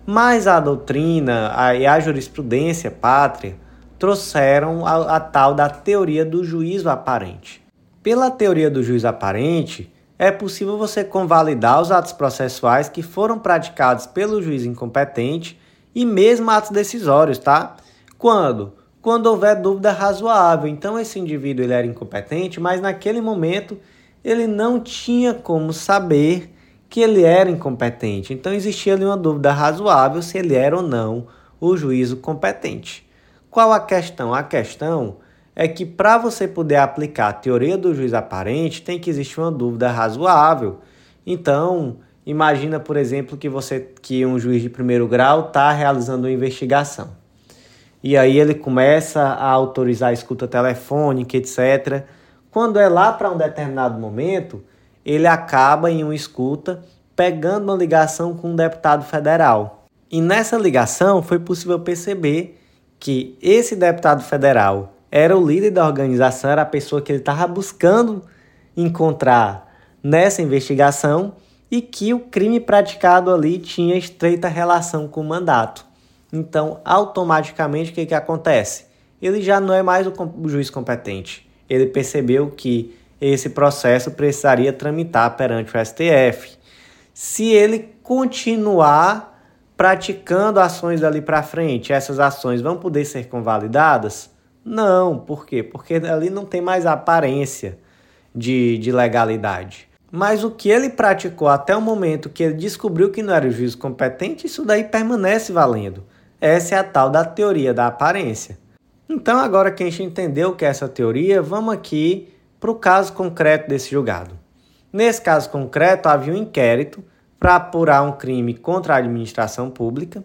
Mas a doutrina e a jurisprudência pátria trouxeram a, a tal da teoria do juízo aparente. Pela teoria do juízo aparente, é possível você convalidar os atos processuais que foram praticados pelo juiz incompetente e mesmo atos decisórios, tá? Quando? quando houver dúvida razoável. Então esse indivíduo ele era incompetente, mas naquele momento ele não tinha como saber que ele era incompetente. Então existia ali uma dúvida razoável se ele era ou não o juízo competente. Qual a questão? A questão é que para você poder aplicar a teoria do juiz aparente, tem que existir uma dúvida razoável. Então, imagina, por exemplo, que você que um juiz de primeiro grau está realizando uma investigação e aí ele começa a autorizar a escuta telefônica, etc. Quando é lá para um determinado momento, ele acaba em uma escuta pegando uma ligação com um deputado federal. E nessa ligação foi possível perceber que esse deputado federal era o líder da organização, era a pessoa que ele estava buscando encontrar nessa investigação e que o crime praticado ali tinha estreita relação com o mandato. Então, automaticamente, o que, que acontece? Ele já não é mais o, o juiz competente. Ele percebeu que esse processo precisaria tramitar perante o STF. Se ele continuar praticando ações dali para frente, essas ações vão poder ser convalidadas? Não, por quê? Porque ali não tem mais aparência de, de legalidade. Mas o que ele praticou até o momento que ele descobriu que não era o juiz competente, isso daí permanece valendo. Essa é a tal da teoria da aparência. Então, agora que a gente entendeu o que é essa teoria, vamos aqui para o caso concreto desse julgado. Nesse caso concreto, havia um inquérito para apurar um crime contra a administração pública,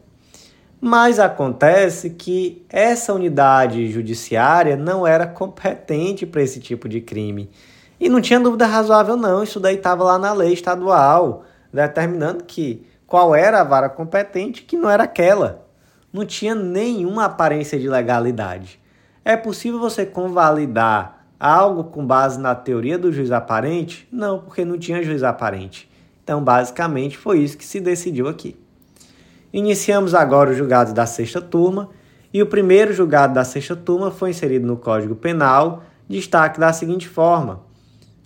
mas acontece que essa unidade judiciária não era competente para esse tipo de crime. E não tinha dúvida razoável, não. Isso daí estava lá na lei estadual, determinando que qual era a vara competente, que não era aquela não tinha nenhuma aparência de legalidade. É possível você convalidar algo com base na teoria do juiz aparente? Não, porque não tinha juiz aparente. Então, basicamente, foi isso que se decidiu aqui. Iniciamos agora os julgados da sexta turma e o primeiro julgado da sexta turma foi inserido no Código Penal, destaque da seguinte forma: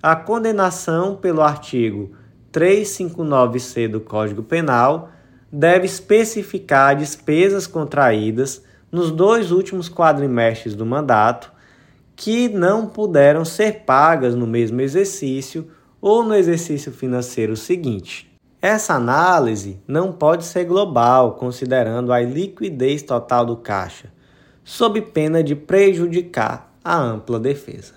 a condenação pelo artigo 359C do Código Penal deve especificar despesas contraídas nos dois últimos quadrimestres do mandato que não puderam ser pagas no mesmo exercício ou no exercício financeiro seguinte. Essa análise não pode ser global, considerando a liquidez total do caixa, sob pena de prejudicar a ampla defesa.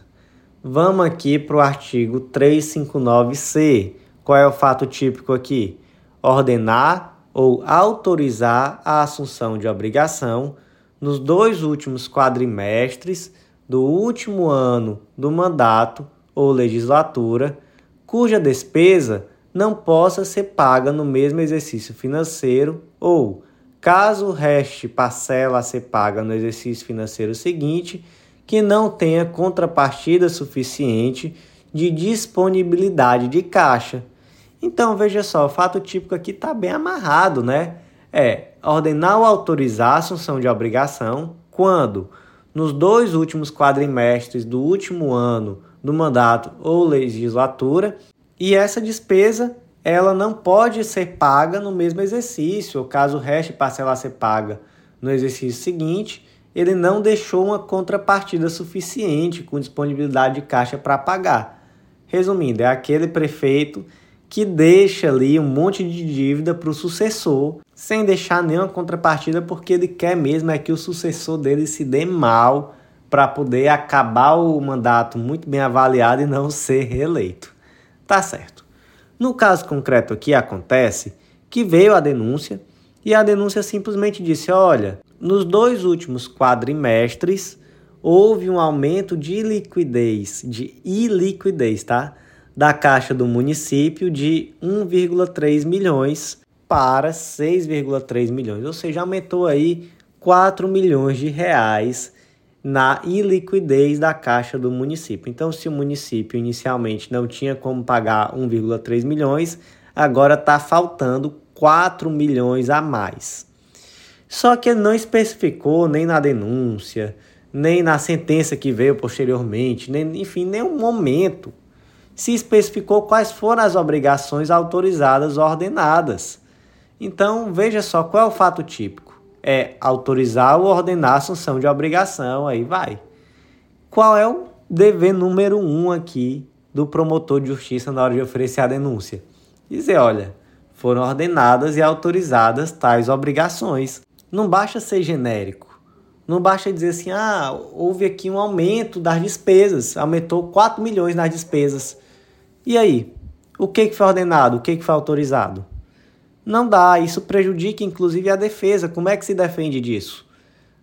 Vamos aqui para o artigo 359C. Qual é o fato típico aqui? Ordenar ou autorizar a assunção de obrigação nos dois últimos quadrimestres do último ano do mandato ou legislatura, cuja despesa não possa ser paga no mesmo exercício financeiro ou, caso reste parcela a ser paga no exercício financeiro seguinte, que não tenha contrapartida suficiente de disponibilidade de caixa. Então veja só, o fato típico aqui está bem amarrado, né? É ordenar ou autorizar a assunção de obrigação quando, nos dois últimos quadrimestres do último ano do mandato ou legislatura, e essa despesa ela não pode ser paga no mesmo exercício, caso reste parcela a ser paga no exercício seguinte, ele não deixou uma contrapartida suficiente com disponibilidade de caixa para pagar. Resumindo, é aquele prefeito que deixa ali um monte de dívida para o sucessor, sem deixar nenhuma contrapartida, porque ele quer mesmo é que o sucessor dele se dê mal para poder acabar o mandato muito bem avaliado e não ser reeleito. Tá certo. No caso concreto aqui acontece que veio a denúncia e a denúncia simplesmente disse: olha, nos dois últimos quadrimestres houve um aumento de liquidez, de iliquidez, tá? Da caixa do município de 1,3 milhões para 6,3 milhões, ou seja, aumentou aí 4 milhões de reais na iliquidez da caixa do município. Então, se o município inicialmente não tinha como pagar 1,3 milhões, agora está faltando 4 milhões a mais. Só que ele não especificou nem na denúncia, nem na sentença que veio posteriormente, nem, enfim, nenhum momento se especificou quais foram as obrigações autorizadas ordenadas. Então, veja só qual é o fato típico é autorizar ou ordenar a assunção de obrigação, aí vai. Qual é o dever número um aqui do promotor de justiça na hora de oferecer a denúncia? Dizer, olha, foram ordenadas e autorizadas tais obrigações. Não basta ser genérico. Não basta dizer assim, ah, houve aqui um aumento das despesas, aumentou 4 milhões nas despesas. E aí? O que, que foi ordenado? O que, que foi autorizado? Não dá, isso prejudica inclusive a defesa. Como é que se defende disso?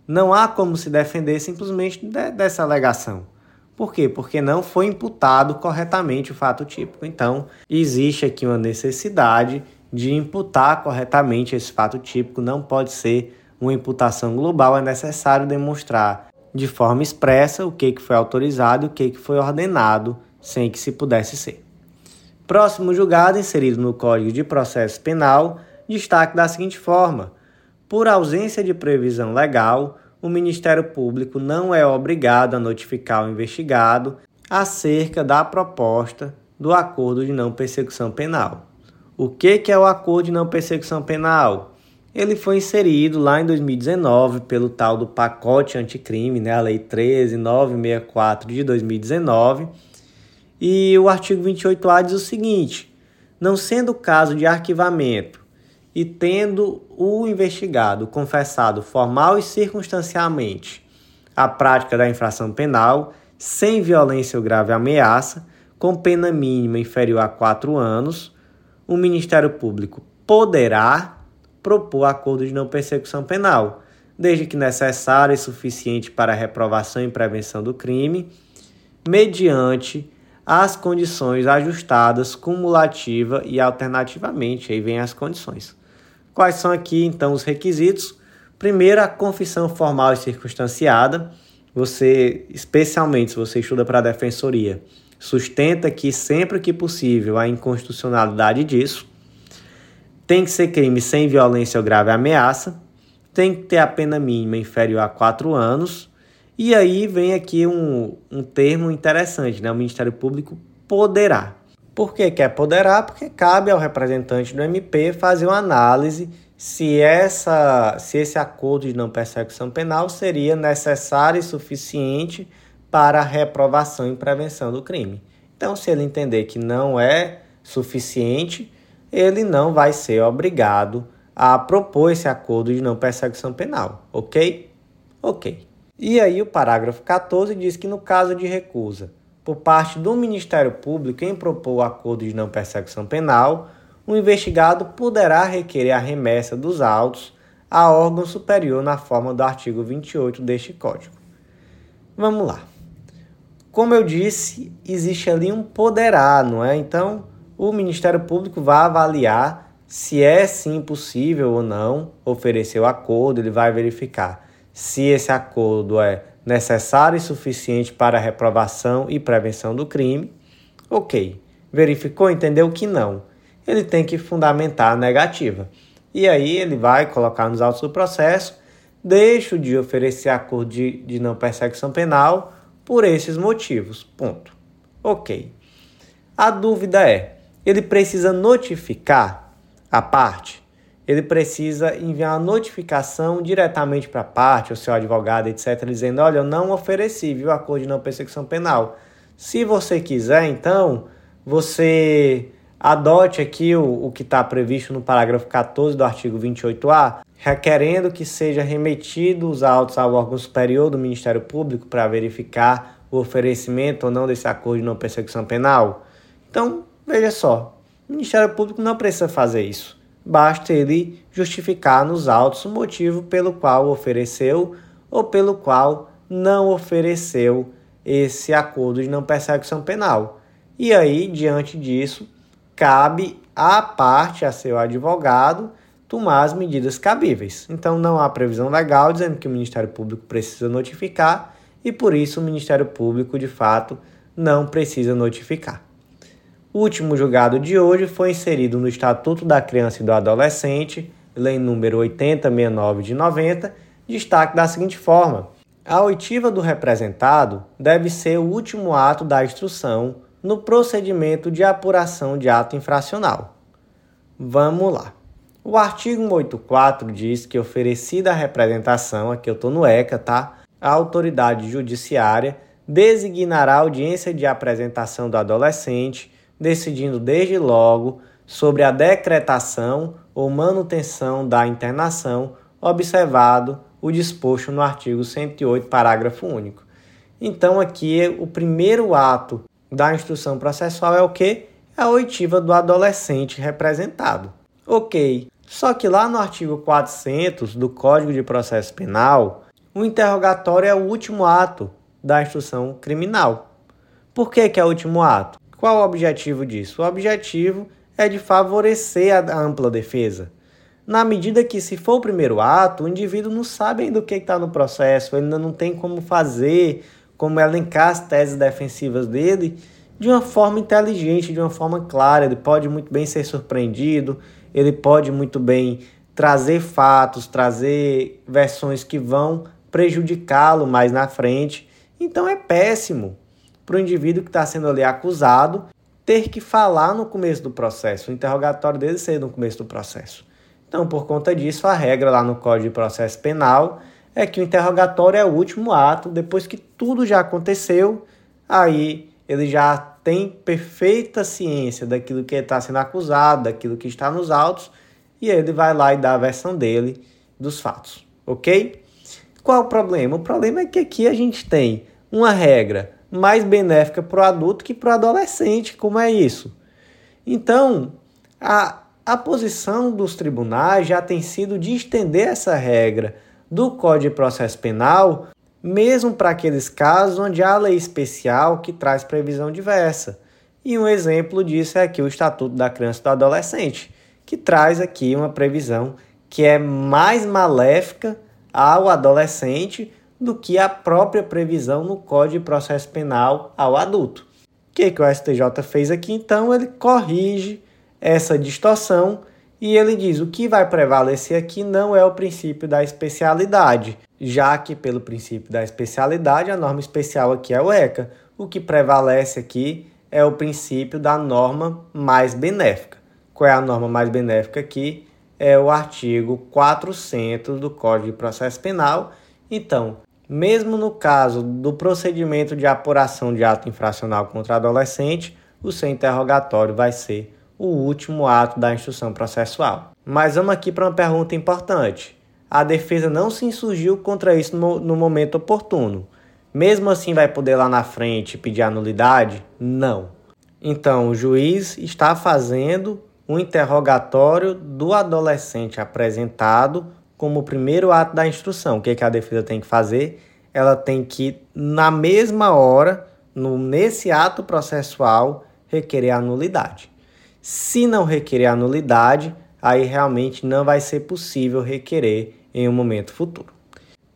Não há como se defender simplesmente de, dessa alegação. Por quê? Porque não foi imputado corretamente o fato típico. Então, existe aqui uma necessidade de imputar corretamente esse fato típico. Não pode ser uma imputação global, é necessário demonstrar de forma expressa o que, foi autorizado e o que foi ordenado, sem que se pudesse ser. Próximo julgado, inserido no Código de Processo Penal, destaque da seguinte forma: por ausência de previsão legal, o Ministério Público não é obrigado a notificar o investigado acerca da proposta do acordo de não persecução penal. O que, é o acordo de não persecução penal? Ele foi inserido lá em 2019 pelo tal do pacote anticrime, né, a Lei 13964 de 2019 e o artigo 28A diz o seguinte: não sendo caso de arquivamento e tendo o investigado confessado formal e circunstancialmente a prática da infração penal, sem violência ou grave ameaça, com pena mínima inferior a quatro anos, o Ministério Público poderá propor acordo de não persecução penal, desde que necessário e suficiente para a reprovação e prevenção do crime, mediante as condições ajustadas cumulativa e alternativamente. Aí vem as condições. Quais são aqui então os requisitos? Primeiro, a confissão formal e circunstanciada. Você, especialmente se você estuda para a defensoria, sustenta que sempre que possível a inconstitucionalidade disso. tem que ser crime sem violência ou grave ameaça, tem que ter a pena mínima inferior a 4 anos, e aí vem aqui um, um termo interessante, né? O Ministério Público poderá. Por que quer poderá? Porque cabe ao representante do MP fazer uma análise se, essa, se esse acordo de não persecução penal seria necessário e suficiente para a reprovação e prevenção do crime. Então, se ele entender que não é suficiente, ele não vai ser obrigado a propor esse acordo de não persecução penal, ok? Ok. E aí o parágrafo 14 diz que no caso de recusa por parte do Ministério Público em propor o acordo de não persecução penal, o investigado poderá requerer a remessa dos autos a órgão superior na forma do artigo 28 deste Código. Vamos lá. Como eu disse, existe ali um poderá, não é? Então, o Ministério Público vai avaliar se é sim possível ou não oferecer o acordo, ele vai verificar se esse acordo é necessário e suficiente para a reprovação e prevenção do crime. Ok. Verificou, entendeu que não. Ele tem que fundamentar a negativa. E aí ele vai colocar nos autos do processo, deixo de oferecer acordo de, de não perseguição penal por esses motivos. Ponto. Ok. A dúvida é: ele precisa notificar a parte? Ele precisa enviar uma notificação diretamente para a parte, o seu advogado, etc., dizendo: olha, eu não ofereci viu, acordo de não perseguição penal. Se você quiser, então, você adote aqui o, o que está previsto no parágrafo 14 do artigo 28A, requerendo que seja remetido os autos ao órgão superior do Ministério Público para verificar o oferecimento ou não desse acordo de não perseguição penal. Então, veja só, o Ministério Público não precisa fazer isso basta ele justificar nos autos o motivo pelo qual ofereceu ou pelo qual não ofereceu esse acordo de não perseguição penal. E aí, diante disso, cabe à parte, a seu advogado, tomar as medidas cabíveis. Então, não há previsão legal dizendo que o Ministério Público precisa notificar e, por isso, o Ministério Público, de fato, não precisa notificar. O último julgado de hoje foi inserido no Estatuto da Criança e do Adolescente, lei número 8069 de 90, destaque da seguinte forma: a oitiva do representado deve ser o último ato da instrução no procedimento de apuração de ato infracional. Vamos lá. O artigo 184 diz que oferecida a representação, aqui eu estou no ECA, tá? A autoridade judiciária designará audiência de apresentação do adolescente decidindo desde logo sobre a decretação ou manutenção da internação, observado o disposto no artigo 108, parágrafo único. Então, aqui o primeiro ato da instrução processual é o que? É a oitiva do adolescente representado. Ok, só que lá no artigo 400 do Código de Processo Penal, o interrogatório é o último ato da instrução criminal. Por que, que é o último ato? Qual o objetivo disso? O objetivo é de favorecer a ampla defesa. Na medida que, se for o primeiro ato, o indivíduo não sabe ainda o que está no processo, ele ainda não tem como fazer, como elencar as teses defensivas dele de uma forma inteligente, de uma forma clara. Ele pode muito bem ser surpreendido, ele pode muito bem trazer fatos, trazer versões que vão prejudicá-lo mais na frente. Então é péssimo para o indivíduo que está sendo ali acusado ter que falar no começo do processo, o interrogatório dele ser no começo do processo. Então, por conta disso, a regra lá no Código de Processo Penal é que o interrogatório é o último ato, depois que tudo já aconteceu, aí ele já tem perfeita ciência daquilo que está sendo acusado, daquilo que está nos autos, e ele vai lá e dá a versão dele dos fatos, ok? Qual o problema? O problema é que aqui a gente tem uma regra mais benéfica para o adulto que para o adolescente. Como é isso? Então, a, a posição dos tribunais já tem sido de estender essa regra do Código de Processo Penal, mesmo para aqueles casos onde há lei especial que traz previsão diversa. E um exemplo disso é aqui o Estatuto da Criança e do Adolescente, que traz aqui uma previsão que é mais maléfica ao adolescente do que a própria previsão no Código de Processo Penal ao adulto. O que, que o STJ fez aqui? Então, ele corrige essa distorção E ele diz: o que vai prevalecer aqui não é o princípio da especialidade, já que, pelo princípio da especialidade, a norma especial aqui é o ECA. O que prevalece aqui é o princípio da norma mais benéfica. Qual é a norma mais benéfica aqui? É o artigo 400 do Código de Processo Penal. Então, mesmo no caso do procedimento de apuração de ato infracional contra adolescente, o seu interrogatório vai ser o último ato da instrução processual. Mas vamos aqui para uma pergunta importante. A defesa não se insurgiu contra isso no, no momento oportuno. Mesmo assim, vai poder lá na frente pedir a nulidade? Não. Então, o juiz está fazendo um interrogatório do adolescente apresentado como o primeiro ato da instrução. O que, é que a defesa tem que fazer? Ela tem que, na mesma hora, no, nesse ato processual, requerer a nulidade. Se não requerer a nulidade, aí realmente não vai ser possível requerer em um momento futuro.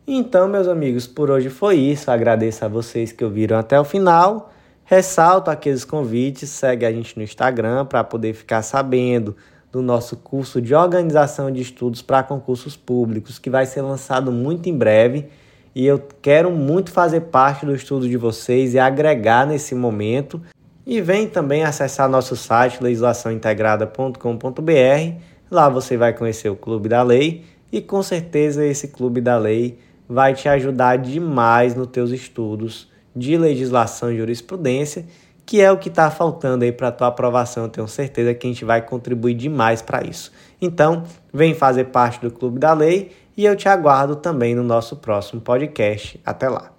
Então, meus amigos, por hoje foi isso. Agradeço a vocês que ouviram até o final. Ressalto aqueles convites, segue a gente no Instagram para poder ficar sabendo do nosso curso de organização de estudos para concursos públicos, que vai ser lançado muito em breve. E eu quero muito fazer parte do estudo de vocês e agregar nesse momento e vem também acessar nosso site legislaçãointegrada.com.br. Lá você vai conhecer o Clube da Lei e com certeza esse Clube da Lei vai te ajudar demais nos teus estudos de legislação e jurisprudência, que é o que está faltando aí para tua aprovação. Eu tenho certeza que a gente vai contribuir demais para isso. Então, vem fazer parte do Clube da Lei e eu te aguardo também no nosso próximo podcast. Até lá.